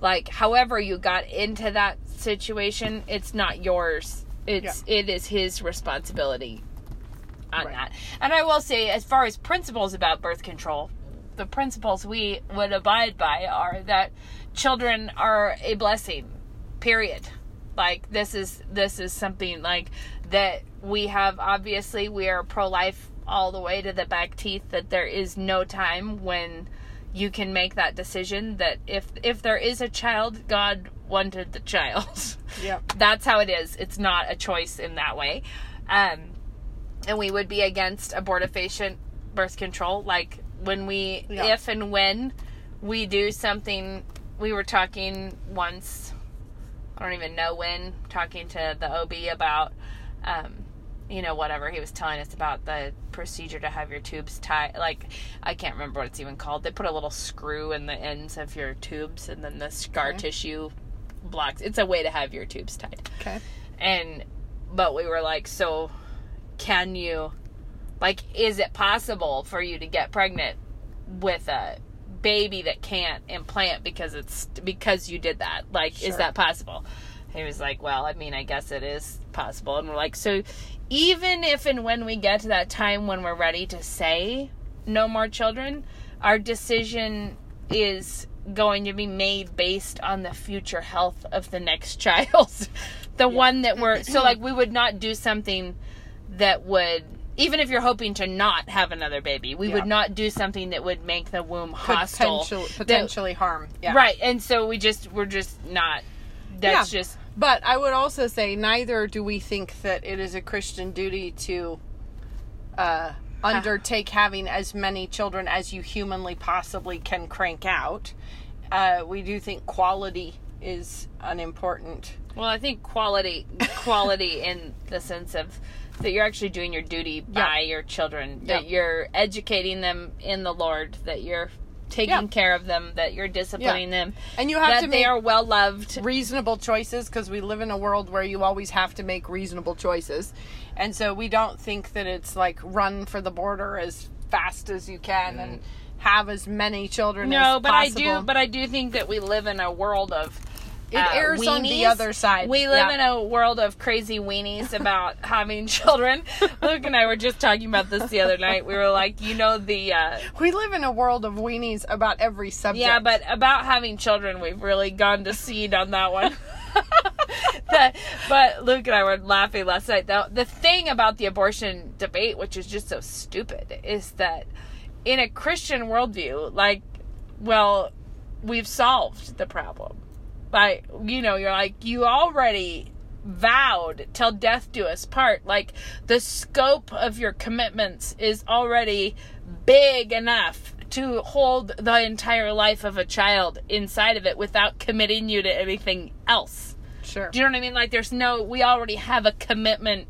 like, however you got into that situation, it's not yours. It's it is his responsibility on Right. that. And I will say, as far as principles about birth control, the principles we would abide by are that children are a blessing. Period. Like this is this is something like that we have. Obviously, we are pro life all the way to the back teeth. That there is no time when you can make that decision. That if if there is a child, God wanted the child. Yep. that's how it is. It's not a choice in that way. Um, and we would be against abortifacient birth control. Like when we, Yeah. if and when we do something, we were talking once, I don't even know when, talking to the OB about, um, you know, whatever he was telling us about the procedure to have your tubes tied. Like, I can't remember what it's even called. They put a little screw in the ends of your tubes, and then the scar Okay. tissue blocks. It's a way to have your tubes tied Okay. and but we were like, so can you, like, is it possible for you to get pregnant with a baby that can't implant because it's because you did that? Like, Sure. is that possible? He was like, well, I mean, I guess it is possible. And we're like, so even if and when we get to that time when we're ready to say no more children, our decision is going to be made based on the future health of the next child. the one that we're so mm-hmm. like we would not do something that would even if you're hoping to not have another baby, we Yeah. would not do something that would make the womb hostile. Potential, that- potentially harm. Yeah. Right. And so we just we're just not that's Yeah. just But I would also say neither do we think that it is a Christian duty to uh, undertake having as many children as you humanly possibly can crank out. Uh, we do think quality is an important. Well, I think quality quality in the sense of that you're actually doing your duty by your children, that Yeah. you're educating them in the Lord, that you're taking Yeah. care of them, that you're disciplining them, And you have that to they make are well loved. reasonable choices because we live in a world where you always have to make reasonable choices. And so we don't think that it's like run for the border as fast as you can mm. and have as many children No, as but I do but I do think that we live in a world of It uh, airs on the other side. We live Yeah. in a world of crazy weenies about having children. Luke and I were just talking about this the other night. We were like, you know, the uh, We live in a world of weenies about every subject. Yeah, but about having children, we've really gone to seed on that one. The- but Luke and I were laughing last night. Though the thing about the abortion debate, which is just so stupid, is that in a Christian worldview, like, well, we've solved the problem. Like, you know, you're like, you already vowed till death do us part. Like, the scope of your commitments is already big enough to hold the entire life of a child inside of it without committing you to anything else. sure. Do you know what I mean? Like, there's no, we already have a commitment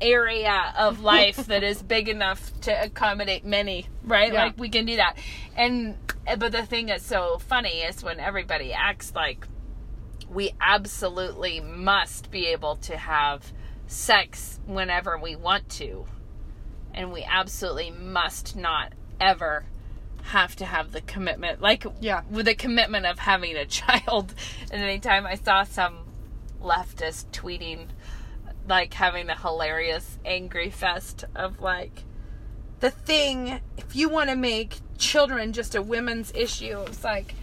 area of life that is big enough to accommodate many, right? Yeah. Like, we can do that. And, eh, but the thing that's so funny is when everybody acts like we absolutely must be able to have sex whenever we want to. And we absolutely must not ever have to have the commitment, like Yeah. with the commitment of having a child. And anytime I saw some leftist tweeting, like having a hilarious angry fest of like, the thing, if you want to make children just a women's issue, it's like,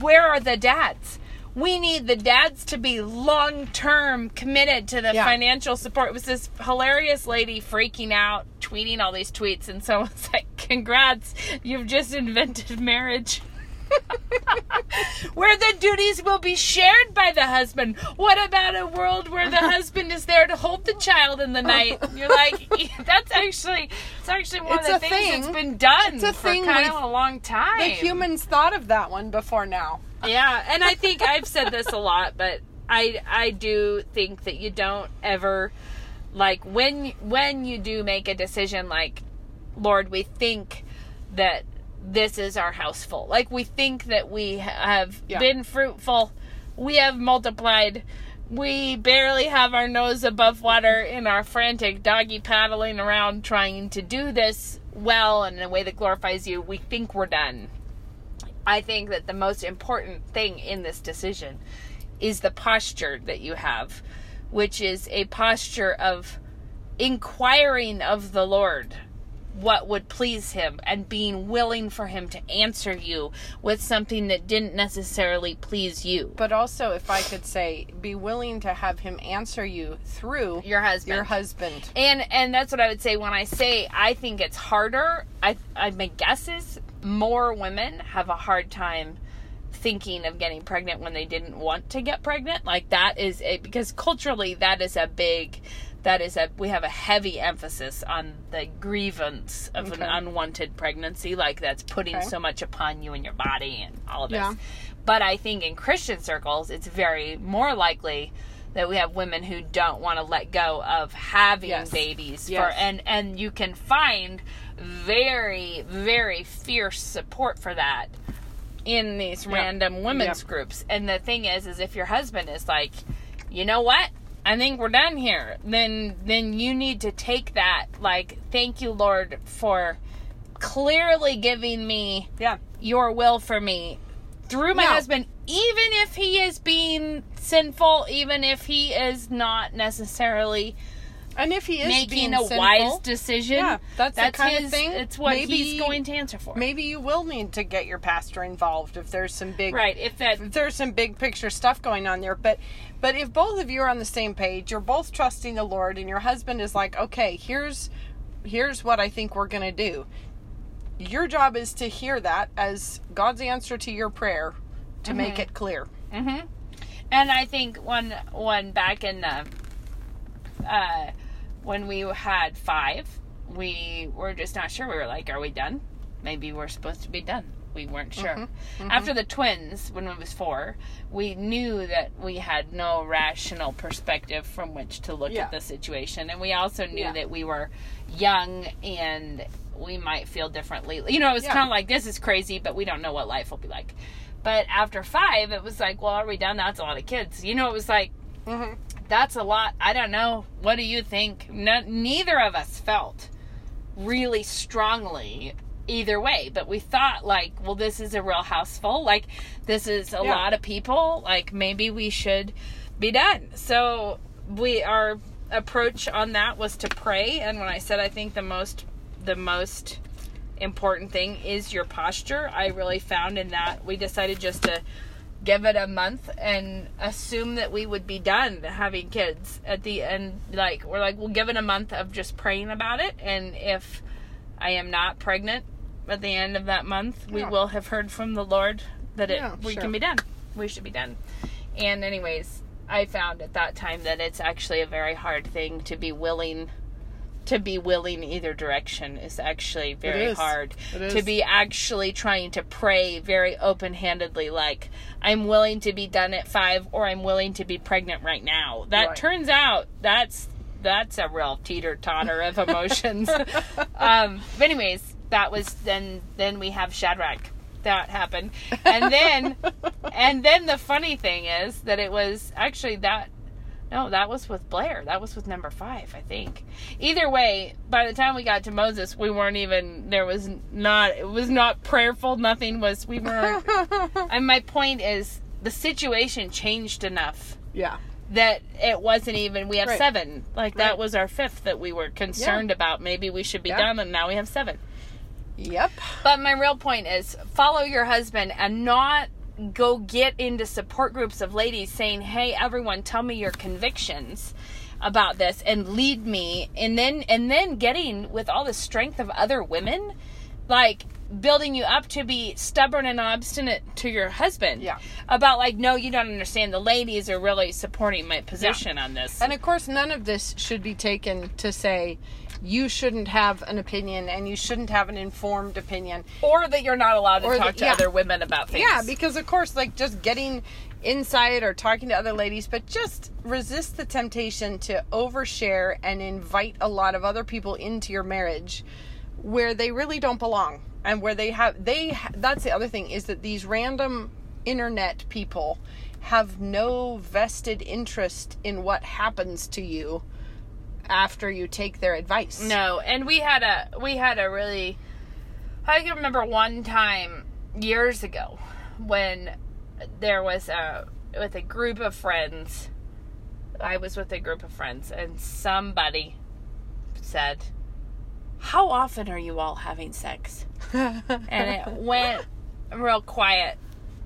where are the dads? We need the dads to be long term committed to the Yeah. financial support. It was this hilarious lady freaking out, tweeting all these tweets, and someone's like, Congrats, you've just invented marriage. Where the duties will be shared by the husband. What about a world where the husband is there to hold the child in the night? You're like, that's actually, it's actually one It's of the things thing. that's been done It's a for thing kind of a long time. The humans thought of that one before now. Yeah, and I think I've said this a lot, but I I do think that you don't ever like when when you do make a decision like Lord, we think that this is our house full. Like we think that we have Yeah. been fruitful. We have multiplied. We barely have our nose above water in our frantic doggy paddling around trying to do this well and in a way that glorifies you. We think we're done. I think that the most important thing in this decision is the posture that you have, which is a posture of inquiring of the Lord what would please him and being willing for him to answer you with something that didn't necessarily please you. But also, if I could say, be willing to have him answer you through Your husband. your husband. And and that's what I would say when I say I think it's harder. I I my guess is more women have a hard time thinking of getting pregnant when they didn't want to get pregnant. Like that is it because culturally that is a big that is a we have a heavy emphasis on the grievance of an unwanted pregnancy like that's putting Okay. so much upon you and your body and all of this. Yeah. But I think in Christian circles it's very more likely that we have women who don't want to let go of having Yes. babies Yes. for and and you can find very very fierce support for that in these Yeah. random women's Yeah. groups and the thing is is if your husband is like you know what I think we're done here. Then then you need to take that like thank you Lord for clearly giving me Yeah. your will for me through my No. husband even if he is being sinful, even if he is not necessarily And if he is making being a sinful, wise decision, Yeah, that's the kind of his, thing. It's what Maybe- he's going to answer for. maybe you will need to get your pastor involved if there's some big Right. If that if there's some big picture stuff going on there but but if both of you are on the same page you're both trusting the lord and your husband is like okay here's here's what i think we're going to do your job is to hear that as god's answer to your prayer to make it clear Mm-hmm. And I think one one back in the uh, when we had five, we were just not sure. We were like, "Are we done? Maybe we're supposed to be done." We weren't sure. After the twins, when it was four, we knew that we had no rational perspective from which to look Yeah. at the situation, and we also knew Yeah. that we were young and we might feel differently. You know, it was Yeah. kind of like this is crazy, but we don't know what life will be like. But after five, it was like, well, are we done? That's a lot of kids. You know, it was like, mm-hmm. that's a lot. I don't know. What do you think? No, neither of us felt really strongly either way, but we thought, like, well, this is a real house full. Like, this is a Yeah. lot of people. Like, maybe we should be done. So, we, our approach on that was to pray. And when I said, I think the most, the most, important thing is your posture. I really found in that we decided just to give it a month and assume that we would be done having kids at the end. Like, we're like, we'll give it a month of just praying about it. And if I am not pregnant at the end of that month, we will have heard from the Lord that it Yeah, we sure. can be done. We should be done. And, anyways, I found at that time that it's actually a very hard thing to be willing to be willing either direction is actually very is. hard to be actually trying to pray very open-handedly like i'm willing to be done at five or i'm willing to be pregnant right now that Right. turns out that's that's a real teeter-totter of emotions um but anyways that was then then we have shadrach that happened and then and then the funny thing is that it was actually that no, that was with Blair. That was with number five, I think. Either way, by the time we got to Moses, we weren't even. There was not. It was not prayerful. Nothing was. We weren't. and my point is, the situation changed enough yeah that it wasn't even. We have Right. seven. Like that was our fifth that we were concerned about. Maybe we should be Yeah. done, and now we have seven. Yep But my real point is follow your husband and not go get into support groups of ladies saying, "Hey everyone, tell me your convictions about this and lead me." And then and then getting with all the strength of other women like building you up to be stubborn and obstinate to your husband. Yeah. About like, no, you don't understand. The ladies are really supporting my position on this. And of course, none of this should be taken to say you shouldn't have an opinion and you shouldn't have an informed opinion. or that you're not allowed to Or talk that- to yeah. other women about things. Yeah, because of course, like just getting insight or talking to other ladies, but just resist the temptation to overshare and invite a lot of other people into your marriage where they really don't belong and where they have they that's the other thing is that these random internet people have no vested interest in what happens to you after you take their advice. No, and we had a we had a really I can remember one time years ago when there was a with a group of friends. I was with a group of friends and somebody said, "How often are you all having sex?" and it went real quiet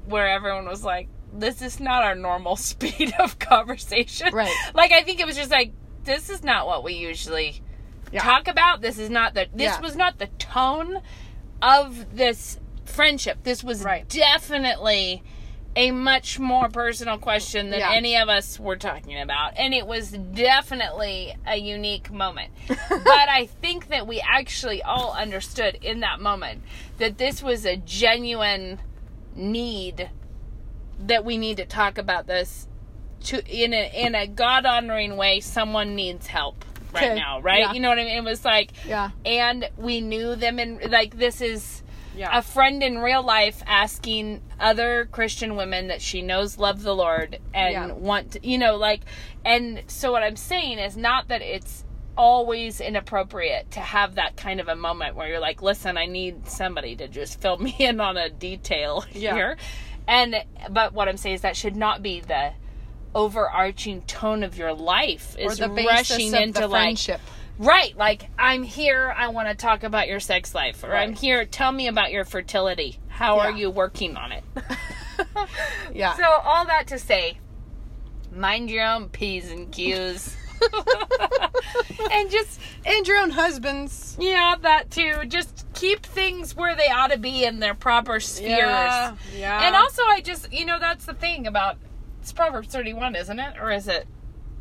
where everyone was like, "This is not our normal speed of conversation." Right. Like I think it was just like this is not what we usually Yeah. talk about. This is not the this Yeah. was not the tone of this friendship. This was Right. definitely a much more personal question than Yeah. any of us were talking about. And it was definitely a unique moment. but I think that we actually all understood in that moment that this was a genuine need that we need to talk about this to in a in a God honoring way. Someone needs help right now, right? Yeah. You know what I mean? It was like Yeah. and we knew them and like this is Yeah. a friend in real life asking other Christian women that she knows love the Lord and Yeah. want to, you know, like, and so what I'm saying is not that it's always inappropriate to have that kind of a moment where you're like, listen, I need somebody to just fill me in on a detail Yeah. here. And, but what I'm saying is that should not be the overarching tone of your life or is rushing into like. Right, like I'm here, I want to talk about your sex life, or I'm here, tell me about your fertility. How are you working on it? yeah. so, all that to say, mind your own P's and Q's. and just, and your own husbands. yeah, that too. Just keep things where they ought to be in their proper spheres. Yeah. Yeah. And also, I just, you know, that's the thing about it's Proverbs 31, isn't it? Or is it?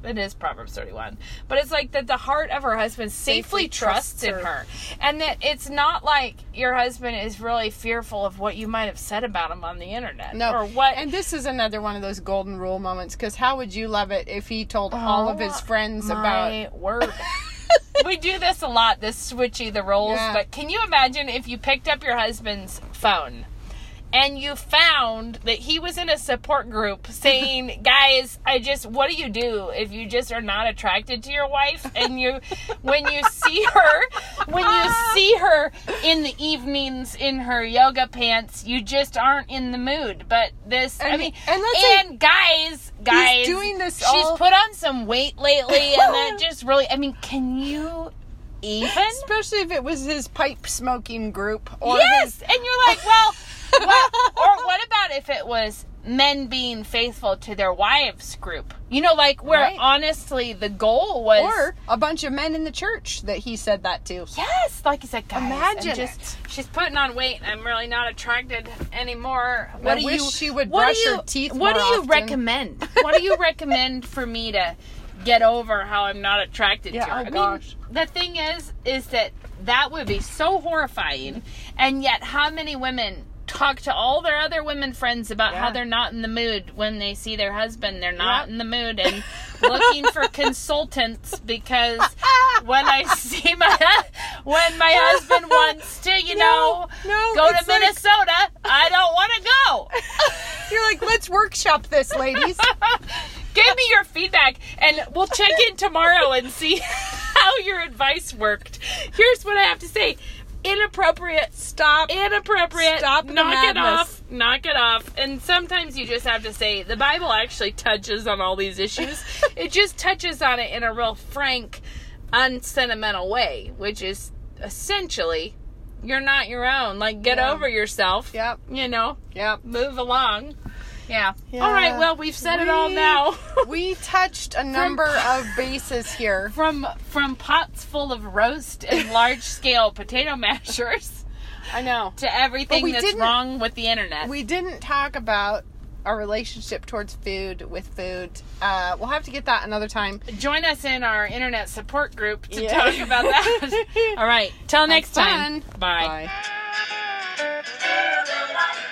It is Proverbs 31. But it's like that the heart of her husband safely, Safely trusts, trusts in her. And that it's not like your husband is really fearful of what you might have said about him on the internet. No. Or what. And this is another one of those golden rule moments because how would you love it if he told all of his Oh, friends about. my word. we do this a lot, this switchy the roles. Yeah. But can you imagine if you picked up your husband's phone and you found that he was in a support group saying, "Guys, I just what do you do if you just are not attracted to your wife and you when you see her when you see her in the evenings in her yoga pants, you just aren't in the mood." But this I mean and let's say and guys, guys doing this She's all- put on some weight lately and that just really I mean, can you even? Especially if it was his pipe smoking group or yes, his. and you're like, well, what, or what about if it was men being faithful to their wives group? You know, like where Right. honestly the goal was, Or a bunch of men in the church that he said that to. yes, like he said, guys, Imagine just she's putting on weight. and I'm really not attracted anymore. What I do wish you? she would what brush do her teeth What do you often. recommend? what do you recommend for me to? Get over how I'm not attracted Yeah, to oh her. oh I mean, gosh. the thing is, is that that would be so horrifying, and yet how many women talk to all their other women friends about how they're not in the mood when they see their husband, they're not in the mood, and looking for consultants because when I see my when my husband wants to, you know, no, go to it's like- Minnesota, I don't want to go. You're like, let's workshop this, ladies. Give me your feedback and we'll check in tomorrow and see how your advice worked. Here's what I have to say. Inappropriate. Stop. Inappropriate. Stop Knock it off. Knock it off. And sometimes you just have to say the Bible actually touches on all these issues. it just touches on it in a real frank, unsentimental way, which is essentially you're not your own. Like get Yeah. over yourself. Yep. You know, Yep. move along. Yeah. Yeah. All right. Well, we've said it all now. We touched a number of bases here. from from pots full of roast and large scale potato mashers I know. to everything we that's wrong with the internet. We didn't talk about our relationship towards food with food. Uh, we'll have to get that another time. Join us in our internet support group to Yeah. talk about that. All right. Till next fun. time. Bye. Bye.